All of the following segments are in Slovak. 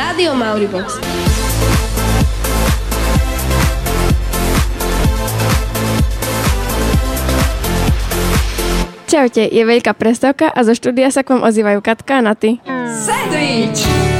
Rádio Mauribox. Čaute, je veľká prestávka a zo štúdia sa k vám ozývajú Katka a Naty. Sandwich!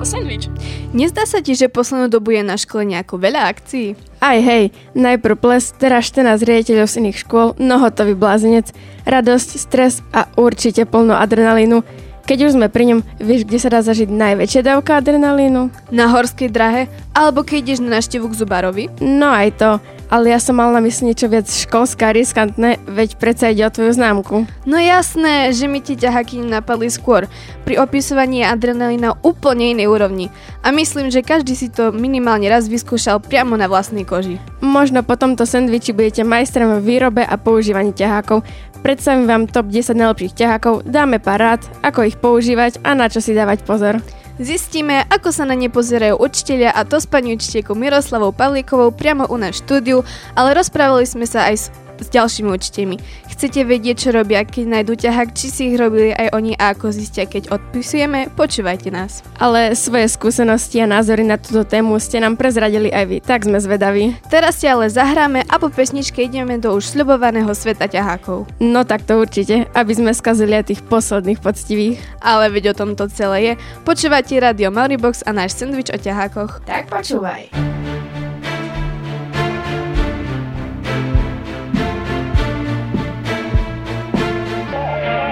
Ako sandwich. Nezdá sa ti, že poslednú dobu je na škole nejako veľa akcií? Aj hej, najprv ples, teraz 14 riaditeľov z iných škôl, no hotový blázenec, radosť, stres a určite plno adrenalínu. Keď už sme pri ňom, vieš, kde sa dá zažiť najväčšia dávka adrenalínu? Na horskej drahe? Alebo keď ideš na návštevu k zubarovi? No aj to, ale ja som mal na mysli niečo viac školské a riskantné, veď predsa ide o tvoju známku. No jasné, že mi tie ťahaky napadli skôr. Pri opisovaní je adrenalína úplne inej úrovni. A myslím, že každý si to minimálne raz vyskúšal priamo na vlastnej koži. Možno po tomto sendviči budete majstrom v výrobe a používaní ťahákov. Predstavím vám top 10 najlepších ťahákov, dáme pár rád, ako ich používať a na čo si dávať pozor. Zistíme, ako sa na ne pozerajú učiteľia a to s pani učiteľkou Miroslavou Pavlíkovou priamo u nás štúdiu, ale rozprávali sme sa aj s, s ďalšími učiteľmi. Chcete vedieť, čo robia, keď nájdú ťahák, či si ich robili aj oni a ako zistia, keď odpisujeme? Počúvajte nás. Ale svoje skúsenosti a názory na túto tému ste nám prezradili aj vy, tak sme zvedaví. Teraz si ale zahráme a po pesničke ideme do už sľubovaného sveta ťahákov. No tak to určite, aby sme skazili aj tých posledných poctivých. Ale veď o tom to celé je. Počúvate Radio Mauribox a náš sendvič o ťahákoch. Tak počúvaj.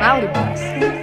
Mauribox. Love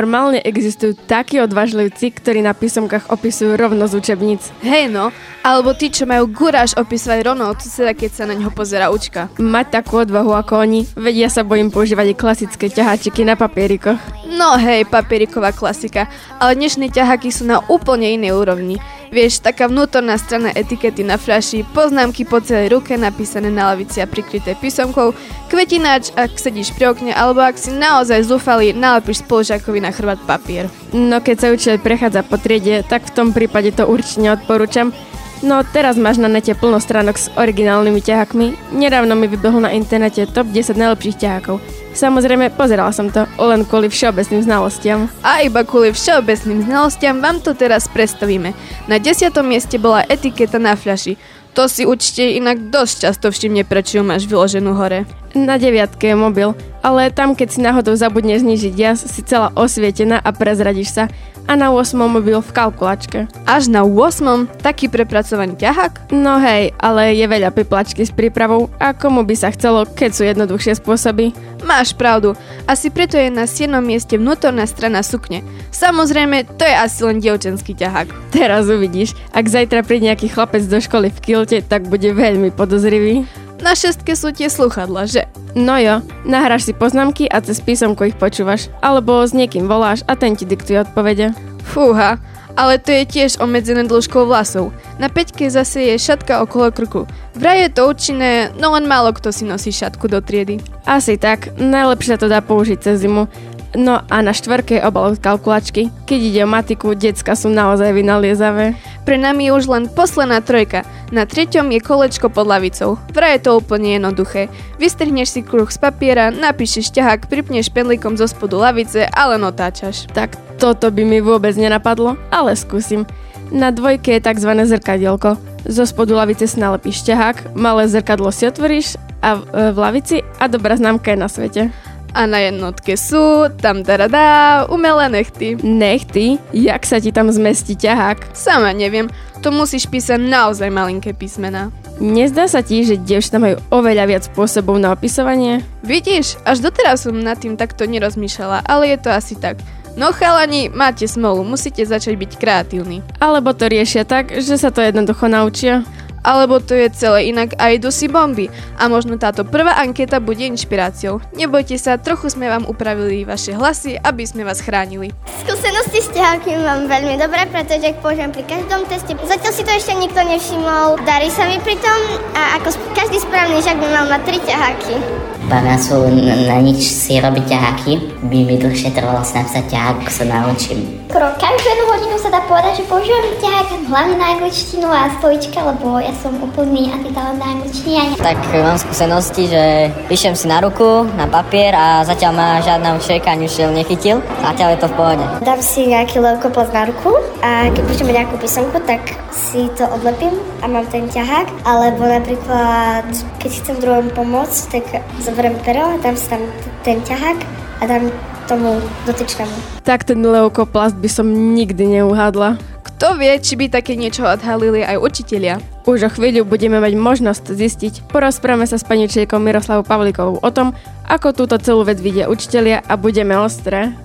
Normálne existujú takí odvážlivci, ktorí na písomkách opisujú rovno z učebníc. Hej no, alebo tí, čo majú guráž opísať rovno od suseda, keď sa na ňo pozera učka. Mať takú odvahu ako oni, vedia sa bojím používať klasické ťaháčiky na papierikoch. No hej, papieriková klasika, ale dnešné ťaháky sú na úplne inej úrovni. Vieš, taká vnútorná strana etikety na fľaši, poznámky po celej ruke napísané na lavici a prikryté písomkou, kvetináč, ak sedíš pri okne, alebo ak si naozaj zúfalý, nalepíš spolužiakovi na chrbát papier. No keď sa učiteľ prechádza po triede, tak v tom prípade to určite neodporúčam. No teraz máš na nete plno stránok s originálnymi ťahakmi. Nedávno mi vybehol na internete top 10 najlepších ťahakov. Samozrejme, pozerala som to, len kvôli všeobecným znalostiam. A iba kvôli všeobecným znalostiam vám to teraz predstavíme. Na desiatom mieste bola etiketa na fľaši. To si určite inak dosť často všimne, prečo ju máš vyloženú hore. Na deviatke je mobil, ale tam keď si náhodou zabudne znižiť jas, si celá osvietená a prezradíš sa. A na 8 mobil v kalkulačke. Až na 8. taký prepracovaný ťahák? No hej, ale je veľa piplačky s prípravou a komu by sa chcelo, keď sú jednoduchšie spôsoby. Máš pravdu. Asi preto je na 7. mieste vnútorná strana sukne. Samozrejme, to je asi len dievčenský ťahák. Teraz uvidíš, ak zajtra príde nejaký chlapec do školy v kilte, tak bude veľmi podozrivý. Na šestke sú tie sluchadla, že? No jo, nahráš si poznámky a cez písomku ich počúvaš, alebo s niekým voláš a ten ti diktuje odpovede. Fúha, ale to je tiež obmedzené dĺžkou vlasov. Na peťke zase je šatka okolo krku. Vraj je to účinné, no len málo kto si nosí šatku do triedy. Asi tak, najlepšie to dá použiť cez zimu. No a na štvorke obal kalkulačky. Keď ide o matiku, decka sú naozaj vynaliezavé. Pre nami je už len posledná trojka. Na treťom je kolečko pod lavicou. Vraj je to úplne jednoduché. Vystrihneš si kruh z papiera, napíšeš ťahák, pripneš penlikom zo spodu lavice a len otáčaš. Tak Toto by mi vôbec nenapadlo, ale skúsim. Na dvojke je tzv. zrkadielko. Zo spodu lavice si nalepíš ťahák, malé zrkadlo si otvoríš a v, v lavici a dobrá známka je na svete. A na jednotke sú, tam darada, umelé nechty. Nechty, jak sa ti tam zmestí ťahák? Sama neviem, to musíš písať naozaj malinké písmená. Nezdá sa ti, že dievčatá majú oveľa viac spôsobov na opisovanie? Vidíš, až doteraz som nad tým takto nerozmýšľala, ale je to asi tak. No chalani, máte smolu, musíte začať byť kreatívni. Alebo to riešia tak, že sa to jednoducho naučia? Alebo to je celé inak a idú si bomby. A možno táto prvá anketa bude inšpiráciou. Nebojte sa, trochu sme vám upravili vaše hlasy, aby sme vás chránili. Skúsenosti s ťahákmi mám veľmi dobré, pretože použijem pri každom teste. Zatiaľ si to ešte nikto nevšimol. Darí sa mi pri tom a ako každý správny žak by mal mať tri ťaháky. Pána sú n- na nič si robiť ťaháky. By mi dlhšie trvalo sa ťahák, ako sa naučím. Skoro každú jednu hodinu sa dá povedať, že používam ťahák hlavne na angličtinu a spojička, lebo ja som úplný antitalent na angličtine. Tak mám skúsenosti, že píšem si na ruku, na papier a zatiaľ ma žiadna učiteľka ani učiteľ nechytil. Zatiaľ je to v pohode. Dám si nejaký leukoplast na ruku a keď píšeme nejakú písomku, tak si to odlepím a mám ten ťahák. Alebo napríklad, keď chcem druhom pomôcť, tak zoberiem pero, dám si tam ten ťahák a dám tomu dotyčnému. Tak ten leukoplast by som nikdy neuhádla. Kto vie, či by také niečo odhalili aj učitelia? Už o chvíľu budeme mať možnosť zistiť. Porozprávame sa s pani učiteľkou Miroslavou Pavlíkovou o tom, ako túto celú vec vidia učitelia a budeme ostré.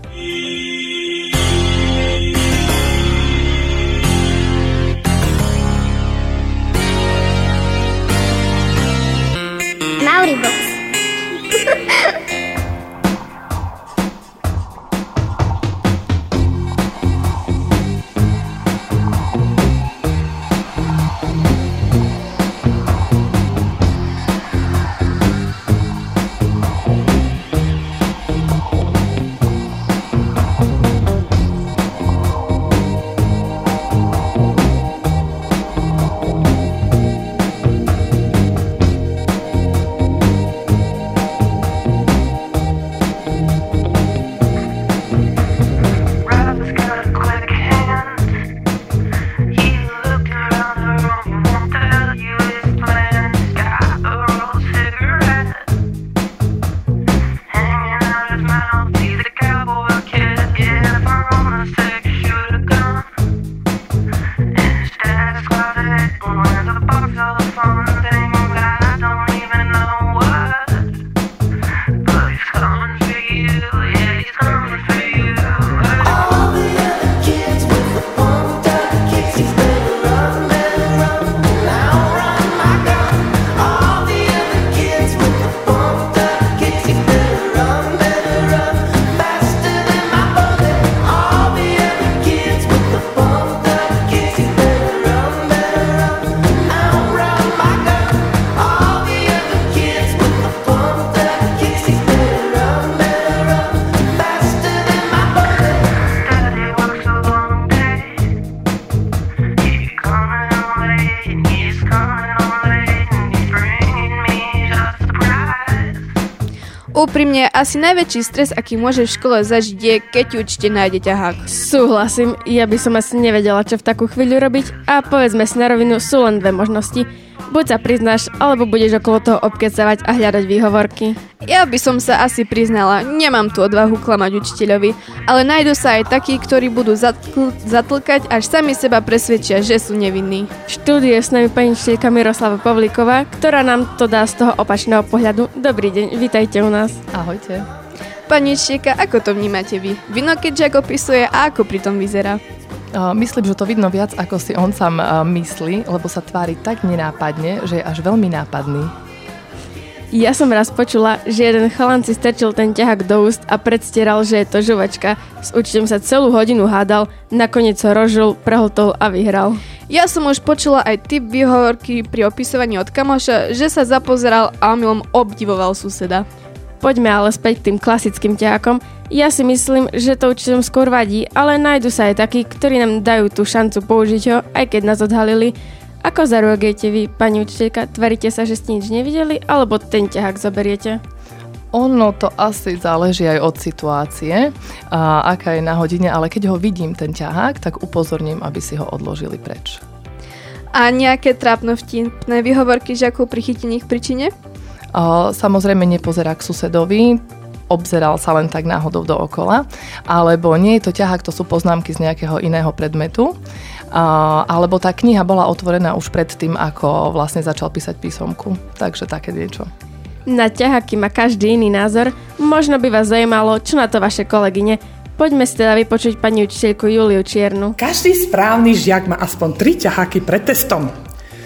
Úprimne, asi najväčší stres, aký môže v škole zažiť je, keď ti učiteľ nájde ťahák. Súhlasím, ja by som asi nevedela, čo v takú chvíľu robiť a povedzme si na rovinu, sú len dve možnosti. Buď sa priznáš, alebo budeš okolo toho obkecavať a hľadať výhovorky. Ja by som sa asi priznala, nemám tu odvahu klamať učiteľovi, ale nájdu sa aj takí, ktorí budú zatl- zatlkať, až sami seba presvedčia, že sú nevinní. V štúdiu je s nami pani učiteľka Miroslava Pavlíková, ktorá nám to dá z toho opačného pohľadu. Dobrý deň, vítajte u nás. Ahojte. Pani Čieka, ako to vnímate vy? Vino keď Jack opisuje a ako pri tom vyzerá? Myslím, že to vidno viac, ako si on sám myslí, lebo sa tvári tak nenápadne, že je až veľmi nápadný. Ja som raz počula, že jeden chalan si strčil ten ťahák do úst a predstieral, že je to žuvačka. S učiteľom sa celú hodinu hádal, nakoniec ho rožil, prehltol a vyhral. Ja som už počula aj typ výhovorky pri opisovaní od kamoša, že sa zapozeral a omylom obdivoval suseda. Poďme ale späť k tým klasickým ťahakom. Ja si myslím, že to učiteľom skôr vadí, ale nájdu sa aj takí, ktorí nám dajú tú šancu použiť ho, aj keď nás odhalili. Ako zareagujete vy, pani učiteľka? Tvaríte sa, že ste nič nevideli, alebo ten ťahák zoberiete? Ono to asi záleží aj od situácie, a aká je na hodine, ale keď ho vidím, ten ťahák, tak upozorním, aby si ho odložili preč. A nejaké trápno vtipné výhovorky žiakov pri chytení ich príčine? Samozrejme nepozerá k susedovi, obzeral sa len tak náhodou dookola, alebo nie je to ťahák, to sú poznámky z nejakého iného predmetu, alebo tá kniha bola otvorená už predtým, ako vlastne začal písať písomku. Takže také niečo. Na ťahaky má každý iný názor. Možno by vás zaujímalo, čo na to vaše kolegyne. Poďme si teda vypočuť pani učiteľku Juliu Čiernu. Každý správny žiak má aspoň tri ťaháky pred testom.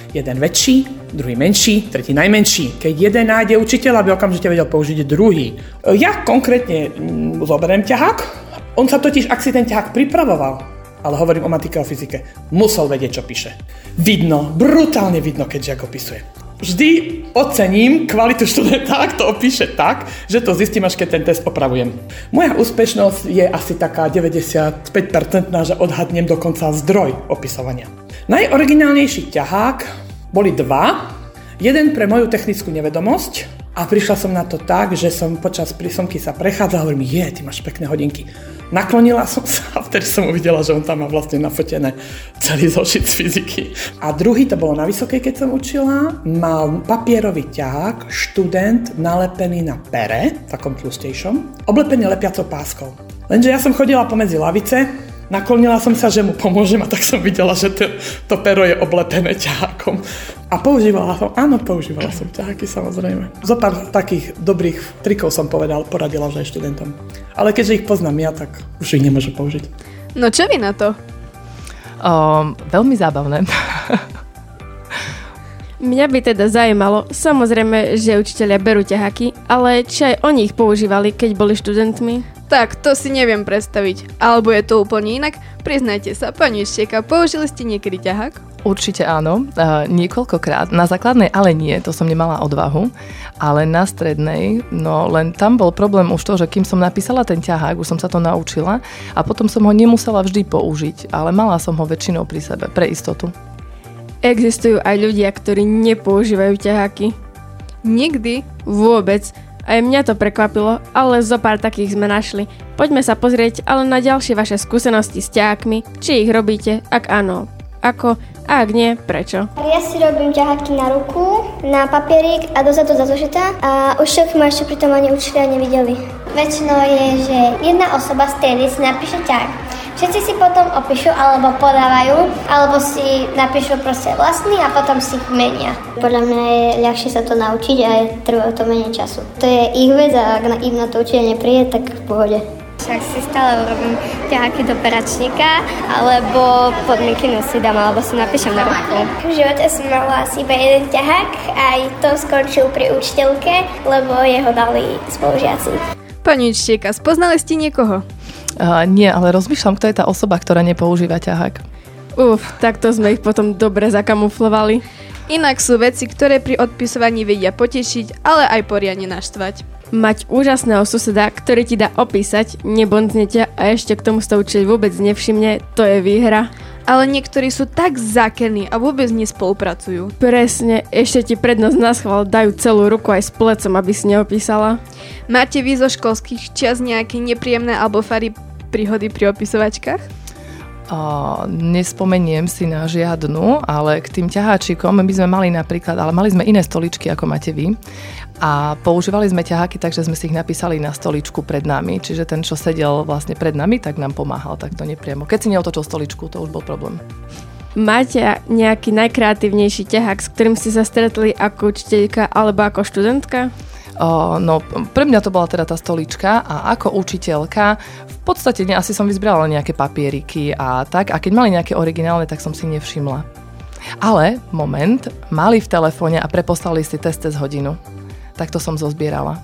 Jeden väčší, druhý menší, tretí najmenší. Keď jeden nájde učiteľ, aby okamžite vedel použiť druhý. Ja konkrétne mm, zoberiem ťahák. On sa totiž, ak si ten ťahák pripravoval, ale hovorím o matike a fyzike, musel vedieť, čo píše. Vidno, brutálne vidno, keď žiak opisuje. Vždy ocením kvalitu študenta, ak to opíše tak, že to zistím, až keď ten test opravujem. Moja úspešnosť je asi taká 95%, že odhadnem dokonca zdroj opisovania. Najoriginálnejší ťahák boli dva. Jeden pre moju technickú nevedomosť a prišla som na to tak, že som počas prísomky sa prechádzala a hovorím, je, ty máš pekné hodinky. Naklonila som sa a vtedy som uvidela, že on tam má vlastne nafotené celý zošit z fyziky. A druhý, to bolo na vysokej, keď som učila, mal papierový ťahák, študent nalepený na pere, takom tlustejšom, oblepený lepiacou páskou. Lenže ja som chodila pomedzi lavice, Naklonila som sa, že mu pomôžem a tak som videla, že to, to pero je oblepené ťahákom. A používala som, áno, používala som ťaháky samozrejme. Zo pár takých dobrých trikov som povedal, poradila už aj študentom. Ale keďže ich poznám ja, tak už ich nemôžu použiť. No čo vy na to? Um, veľmi zábavné. Mňa by teda zaujímalo, samozrejme, že učiteľia berú ťahaky, ale či aj oni ich používali, keď boli študentmi? Tak, to si neviem predstaviť. Alebo je to úplne inak? Priznajte sa, pani Štieka, použili ste niekedy ťahák? Určite áno, uh, niekoľkokrát. Na základnej ale nie, to som nemala odvahu, ale na strednej, no len tam bol problém už to, že kým som napísala ten ťahák, už som sa to naučila a potom som ho nemusela vždy použiť, ale mala som ho väčšinou pri sebe, pre istotu. Existujú aj ľudia, ktorí nepoužívajú ťaháky. Nikdy. Vôbec. Aj mňa to prekvapilo, ale zo pár takých sme našli. Poďme sa pozrieť ale na ďalšie vaše skúsenosti s ťahákmi, či ich robíte, ak áno. Ako, a ak nie, prečo? Ja si robím ťaháky na ruku, na papierik a dozadu za zošita a už ma ešte pritom ani učiteľa nevideli. Väčšinou je, že jedna osoba z triedy si napíše ťahák. Všetci si potom opíšu alebo podávajú, alebo si napíšu proste vlastný a potom si ich menia. Podľa mňa je ľahšie sa to naučiť a je, trvá to menej času. To je ich vec a ak na, im na to učiteľ nepríde, tak v pohode. Však si stále urobím ťaháky do peračníka, alebo podmienky si dám, alebo si napíšem na ruku. V živote som mala asi iba jeden ťahák, aj to skončil pri učiteľke, lebo jeho dali spolužiaci. Pani Štieka, spoznali ste niekoho? Uh, nie, ale rozmýšľam, kto je tá osoba, ktorá nepoužíva ťahák. Uf, takto sme ich potom dobre zakamuflovali. Inak sú veci, ktoré pri odpisovaní vedia potešiť, ale aj poriadne naštvať. Mať úžasného suseda, ktorý ti dá opísať, nebondzne ťa a ešte k tomu sa učiteľ vôbec nevšimne, to je výhra. Ale niektorí sú tak zakerní a vôbec nespolupracujú. Presne, ešte ti prednosť na schvál dajú celú ruku aj s plecom, aby si neopísala. Máte vy zo školských čias nejaké nepríjemné alebo fary príhody pri opisovačkách? Uh, nespomeniem si na žiadnu, ale k tým ťaháčikom my sme mali napríklad, ale mali sme iné stoličky, ako máte vy. A používali sme ťaháky, takže sme si ich napísali na stoličku pred nami. Čiže ten, čo sedel vlastne pred nami, tak nám pomáhal takto nepriamo. Keď si neotočil stoličku, to už bol problém. Máte nejaký najkreatívnejší ťahák, s ktorým ste sa stretli ako učiteľka alebo ako študentka? Uh, no, pre mňa to bola teda tá stolička a ako učiteľka v podstate asi som vyzbrala nejaké papieriky a tak a keď mali nejaké originálne, tak som si nevšimla. Ale, moment, mali v telefóne a preposlali si test cez hodinu. Tak to som zozbierala.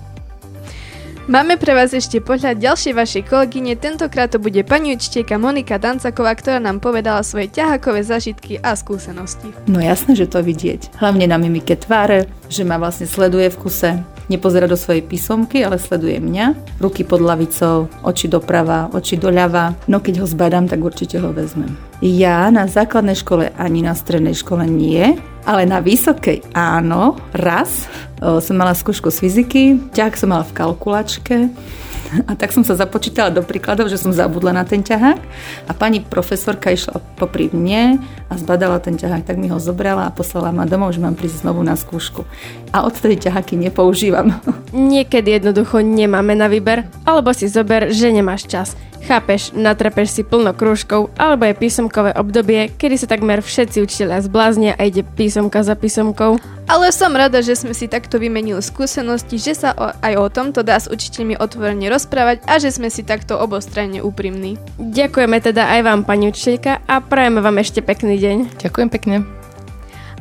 Máme pre vás ešte pohľad ďalšej vašej kolegyne, tentokrát to bude pani učiteľka Monika Dancaková, ktorá nám povedala svoje ťahakové zažitky a skúsenosti. No jasné, že to vidieť. Hlavne na mimike tváre, že ma vlastne sleduje v kuse. Nepozerá do svojej písomky, ale sleduje mňa. Ruky pod lavicou, oči doprava, oči doľava. No keď ho zbadám, tak určite ho vezmem. Ja na základnej škole ani na strednej škole nie, Ale na vysokej áno, raz o, som mala skúšku z fyziky, ťahák som mala v kalkulačke a tak som sa započítala do príkladov, že som zabudla na ten ťahák a pani profesorka išla popri mne a zbadala ten ťahák, tak mi ho zobrala a poslala ma domov, že mám prísť znovu na skúšku. A odtedy ťaháky nepoužívam. Niekedy jednoducho nemáme na výber, alebo si zober, že nemáš čas. Chápeš, natrepeš si plno krúžkov, alebo je písomkové obdobie, kedy sa takmer všetci učiteľia zbláznia a ide písomka za písomkou. Ale som rada, že sme si takto vymenili skúsenosti, že sa o, aj o tomto dá s učiteľmi otvorene rozprávať a že sme si takto obostranne úprimní. Ďakujeme teda aj vám, pani učiteľka, a prajeme vám ešte pekný deň. Ďakujem pekne.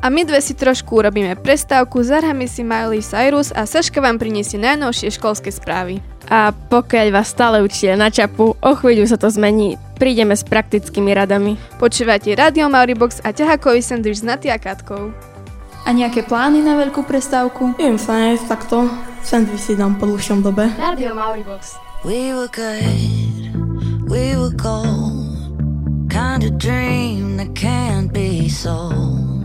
A my dve si trošku urobíme prestávku, zahráme si Miley Cyrus a Saška vám priniesie najnovšie školské správy. A pokiaľ vás stále učia na čapu, o chvíľu sa to zmení. Prídeme s praktickými radami. Počúvate Radio Mauribox a ťahakový sandwich s Naty a Katkou. A nejaké plány na veľkú prestávku? Neviem sa nájsť takto. Sandwich si dám po dlhšom dobe. Radio Mauribox. We were good, we were gold. Kind of dream that can't be sold.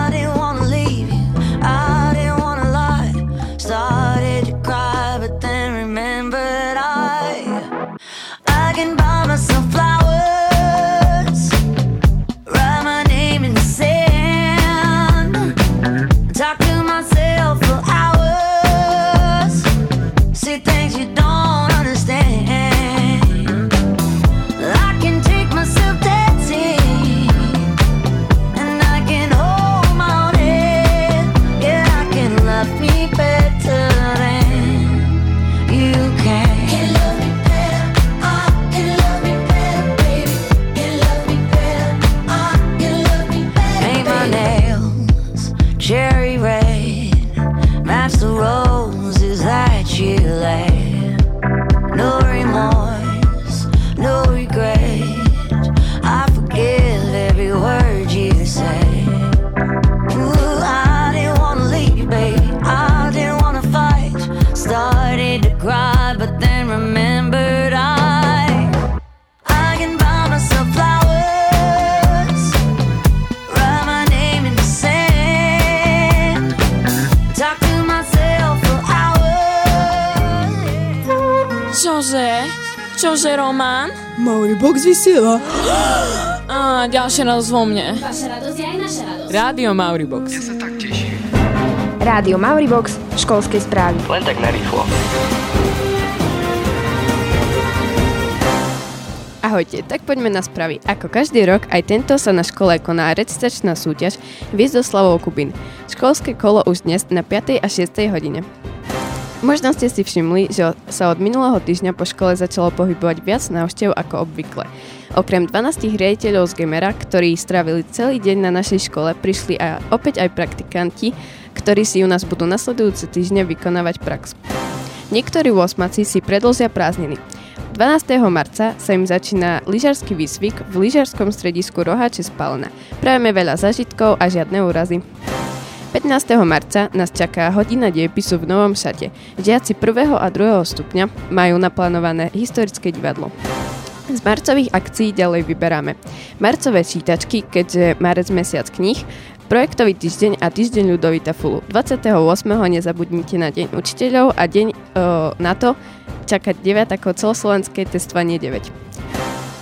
Mauribox vysiela. Á, ďalšia radosť vo mne. Vaša radosť je aj naša radosť. Rádio Mauribox. Rádio Mauribox, školské správy. Len tak narýchlo. Ahojte, tak poďme na správy. Ako každý rok, aj tento sa na škole koná recitačná súťaž Hviezdoslavov Kubín. Školské kolo už dnes na 5. a 6. hodine. Možno ste si všimli, že sa od minulého týždňa po škole začalo pohybovať viac návštev ako obvykle. Okrem 12 riaditeľov z Gemera, ktorí strávili celý deň na našej škole, prišli aj opäť aj praktikanti, ktorí si u nás budú nasledujúce týždne vykonávať prax. Niektorí osmaci si predlžia prázdniny. 12. marca sa im začína lyžarský výcvik v lyžarskom stredisku Roháče Spalna. Prajeme veľa zažitkov a žiadne úrazy. 15. marca nás čaká hodina dejepisu v Novom šate. Žiaci 1. a 2. stupňa majú naplánované historické divadlo. Z marcových akcií ďalej vyberáme. Marcové čítačky, keďže marec mesiac kníh, projektový týždeň a týždeň Ľudovita Fulu. 28. nezabudnite na deň učiteľov a deň o, na to čakať 9 ako celoslovenské testovanie 9.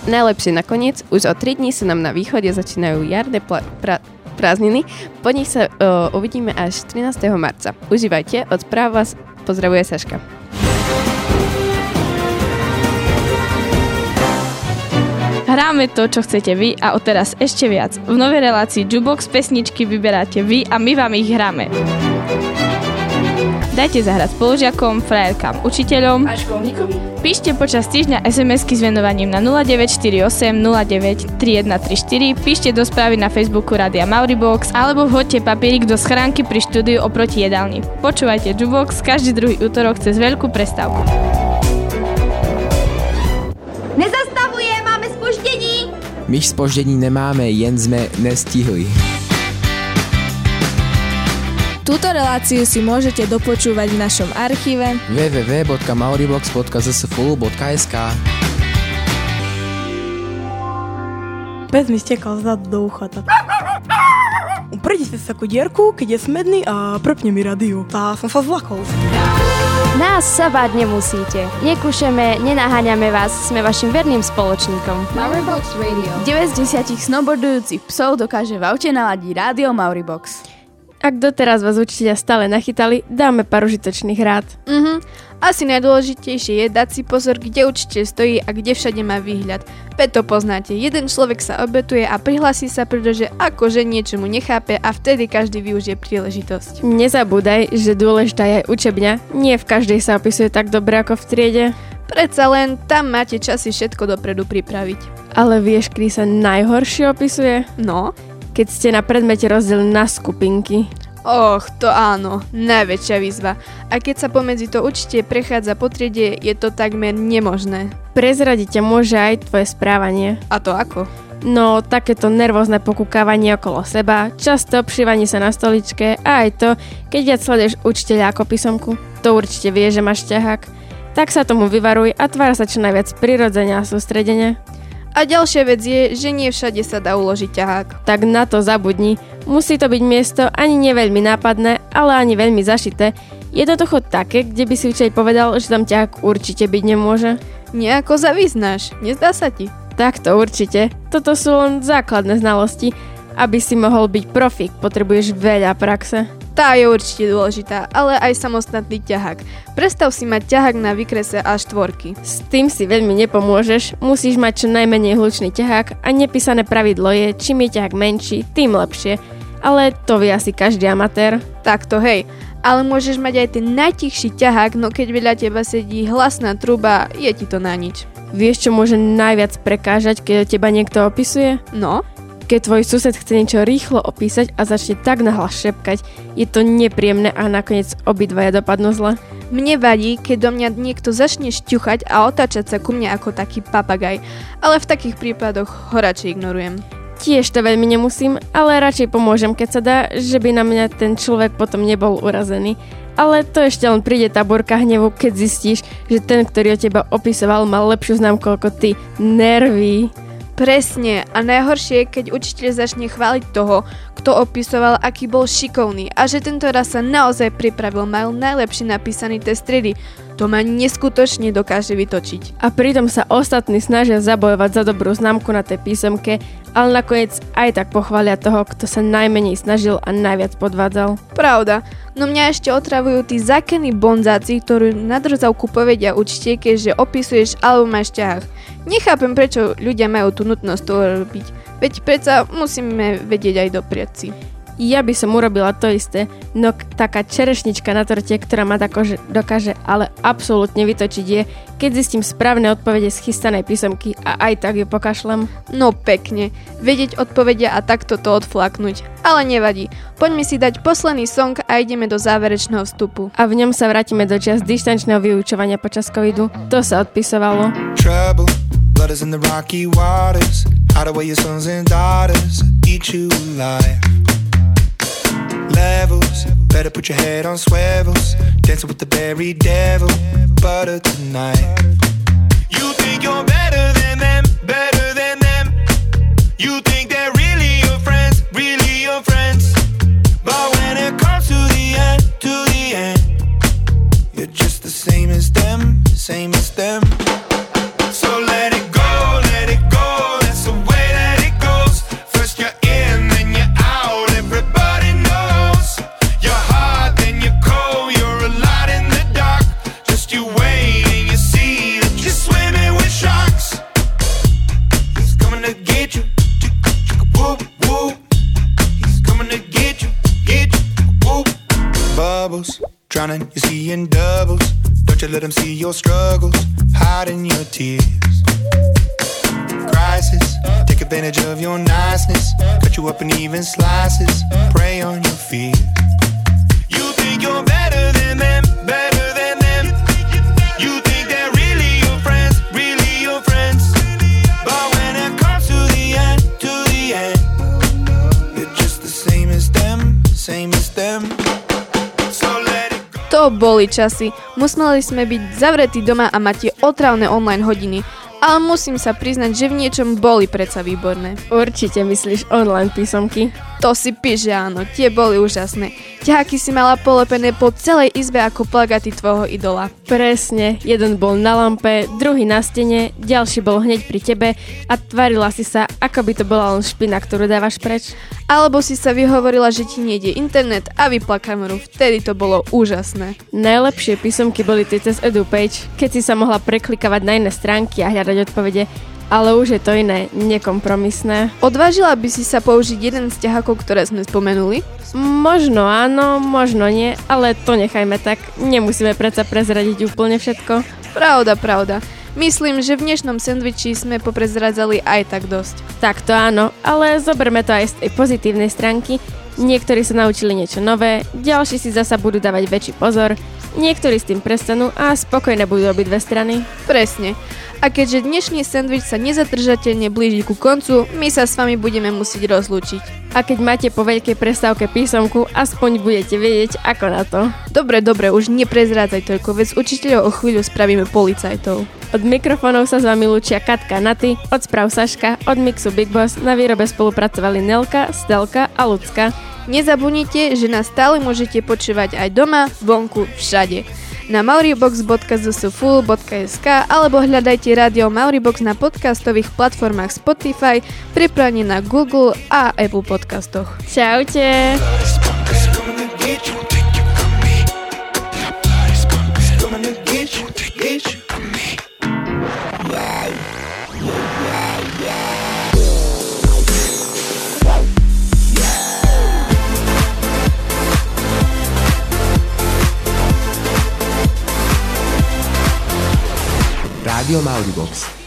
Najlepšie nakoniec, už o 3 dní sa nám na východe začínajú jarné pla- pra- prázdniny, po nich sa o, uvidíme až 13. marca. Užívajte, od správ vás pozdravuje Saška. Hráme to, čo chcete vy a odteraz ešte viac. V novej relácii Jubox pesničky vyberáte vy a my vám ich hráme. Dajte zahrať spolužiakom, frajerkám, učiteľom. A školníkovi. Píšte počas týždňa SMS-ky s venovaním na 0948 09 3134, píšte do správy na Facebooku Radia Mauribox alebo vhoďte papierik do schránky pri štúdiu oproti jedálni. Počúvajte Jubox každý druhý útorok cez veľkú prestávku. Nezastavuje, máme spoždění. My spoždění nemáme, jen jsme nestihli. Túto reláciu si môžete dopočúvať v našom archíve www.mauribox.zsfu.sk Pes mi stekal zad do ucha. Tak. Upredi si takú dierku, keď je smedný a prepne mi radio. Tá som sa zlakol. Nás sa báť nemusíte. Nekúšeme, nenaháňame vás, sme vašim verným spoločníkom. Mauribox Radio. 9 z 10 snowboardujúcich psov dokáže v aute naladiť rádio Mauribox. Ak doteraz vás učiteľia stále nachytali, dáme pár užitočných rád. Mhm. Asi najdôležitejšie je dať si pozor, kde určite stojí a kde všade má výhľad. Veď to poznáte, jeden človek sa obetuje a prihlási sa, pretože akože niečomu nechápe a vtedy každý využije príležitosť. Nezabúdaj, že dôležitá je aj učebňa. Nie v každej sa opisuje tak dobre ako v triede. Predsa len tam máte časy všetko dopredu pripraviť. Ale vieš, kedy sa najhoršie opisuje? No? Keď ste na predmete rozdelení na skupinky. Och, to áno, najväčšia výzva. A keď sa pomedzi to určite prechádza po triede, je to takmer nemožné. Prezradiť ťa môže aj tvoje správanie. A to ako? No, takéto nervózne pokúkávanie okolo seba, často obšívanie sa na stoličke a aj to, keď viac sleduješ učiteľa ako písomku. To určite vie, že máš ťahák. Tak sa tomu vyvaruj a tvár sa čo najviac prirodzene a sústredene. A ďalšia vec je, že nie všade sa dá uložiť ťahák. Tak na to zabudni. Musí to byť miesto ani neveľmi nápadné, ale ani veľmi zašité. Jednoducho také, kde by si učiteľ povedal, že tam ťahák určite byť nemôže. Nejako zavyznáš, nezdá sa ti? Tak to určite. Toto sú len základné znalosti. Aby si mohol byť profík, potrebuješ veľa praxe. Tá je určite dôležitá, ale aj samostatný ťahák. Predstav si mať ťahák na vykrese a štvorky. S tým si veľmi nepomôžeš, musíš mať čo najmenej hlučný ťahák a nepísané pravidlo je, čím je ťahák menší, tým lepšie. Ale to vie asi každý amatér. Takto hej, ale môžeš mať aj ten najtichší ťahák, no keď vedľa teba sedí hlasná truba, je ti to na nič. Vieš, čo môže najviac prekážať, keď teba niekto opisuje? No? Keď tvoj sused chce niečo rýchlo opísať a začne tak nahlas šepkať, je to nepríjemné a nakoniec obidvaja dopadnú zle. Mne vadí, keď do mňa niekto začne šťuchať a otáčať sa ku mne ako taký papagaj, ale v takých prípadoch ho radšej ignorujem. Tiež to veľmi nemusím, ale radšej pomôžem, keď sa dá, že by na mňa ten človek potom nebol urazený. Ale to ešte len príde tá burka hnevu, keď zistíš, že ten, ktorý o teba opisoval, mal lepšiu známku ako ty. Nervy. Presne. A najhoršie je, keď učiteľ začne chváliť toho, kto opisoval, aký bol šikovný a že tento raz sa naozaj pripravil, mal najlepšie napísaný test triedy. To ma neskutočne dokáže vytočiť. A pritom sa ostatní snažia zabojovať za dobrú známku na tej písomke, ale nakoniec aj tak pochvália toho, kto sa najmenej snažil a najviac podvádzal. Pravda. No mňa ešte otravujú tí zakení bonzáci, ktorí na drzavku povedia učiteľke, že opisuješ alebo máš ťah. Nechápem, prečo ľudia majú tú nutnosť to robiť. Veď predsa musíme vedieť aj dopriať si. Ja by som urobila to isté, no taká čerešnička na torte, ktorá ma tako dokáže ale absolútne vytočiť je, keď zistím správne odpovede z chystanej písomky a aj tak ju pokašlem. No pekne, vedieť odpovede a takto to odflaknúť. Ale nevadí, poďme si dať posledný song a ideme do záverečného vstupu. A v ňom sa vrátime do čas dištančného vyučovania počas covidu. To sa odpisovalo. trouble. Blood is in the rocky waters. Hide away your sons and daughters. Eat you alive. Levels. Better put your head on swivels. Dancing with the berry devil. Butter tonight. You think you're better than them, better than them. You think they're advantage of your niceness, cut you up in even slices, prey on your fears. You think you're better than them, better than them. You think they're really your friends, really your friends. But when it comes to the end, to the end, you're just the same as them, same as them. To boli časy. Museli sme byť zavretí doma a mať tie otravné online hodiny. Ale musím sa priznať, že v niečom boli predsa výborné. Určite myslíš online písomky? To si píš, že áno, tie boli úžasné. Ťaháky si mala polepené po celej izbe ako plagaty tvojho idola. Presne, jeden bol na lampe, druhý na stene, ďalší bol hneď pri tebe a tvarila si sa, ako by to bola len špina, ktorú dávaš preč. Alebo si sa vyhovorila, že ti nejde internet a vypla kameru. Vtedy to bolo úžasné. Najlepšie písomky boli tie cez EduPage, keď si sa mohla preklikavať na iné stránky a hľadať odpovede, ale už je to iné, nekompromisné. Odvážila by si sa použiť jeden z ťahakov, ktoré sme spomenuli? Možno áno, možno nie, ale to nechajme tak. Nemusíme predsa prezradiť úplne všetko. Pravda, pravda. Myslím, že v dnešnom sendviči sme poprezradzali aj tak dosť. Tak to áno, ale zoberme to aj z tej pozitívnej stránky. Niektorí sa naučili niečo nové, ďalší si zasa budú dávať väčší pozor, niektorí s tým prestanú a spokojné budú obidve strany. Presne. A keďže dnešný sendvič sa nezadržateľne blíži ku koncu, my sa s vami budeme musieť rozlúčiť. A keď máte po veľkej prestávke písomku, aspoň budete vedieť, ako na to. Dobre, dobre, už neprezrádzaj toľko, veď učiteľov o chvíľu spravíme policajtov. Od mikrofónov sa s vami lúčia Katka Naty, od správ Saška, od mixu Big Boss, na výrobe spolupracovali Nelka, Stelka a Lucka. Nezabudnite, že nás stále môžete počúvať aj doma, vonku, všade na mauribox.zsful.sk alebo hľadajte rádio Mauribox na podcastových platformách Spotify, pripravne na Google a Apple podcastoch. Čaute! Radio Mauribox.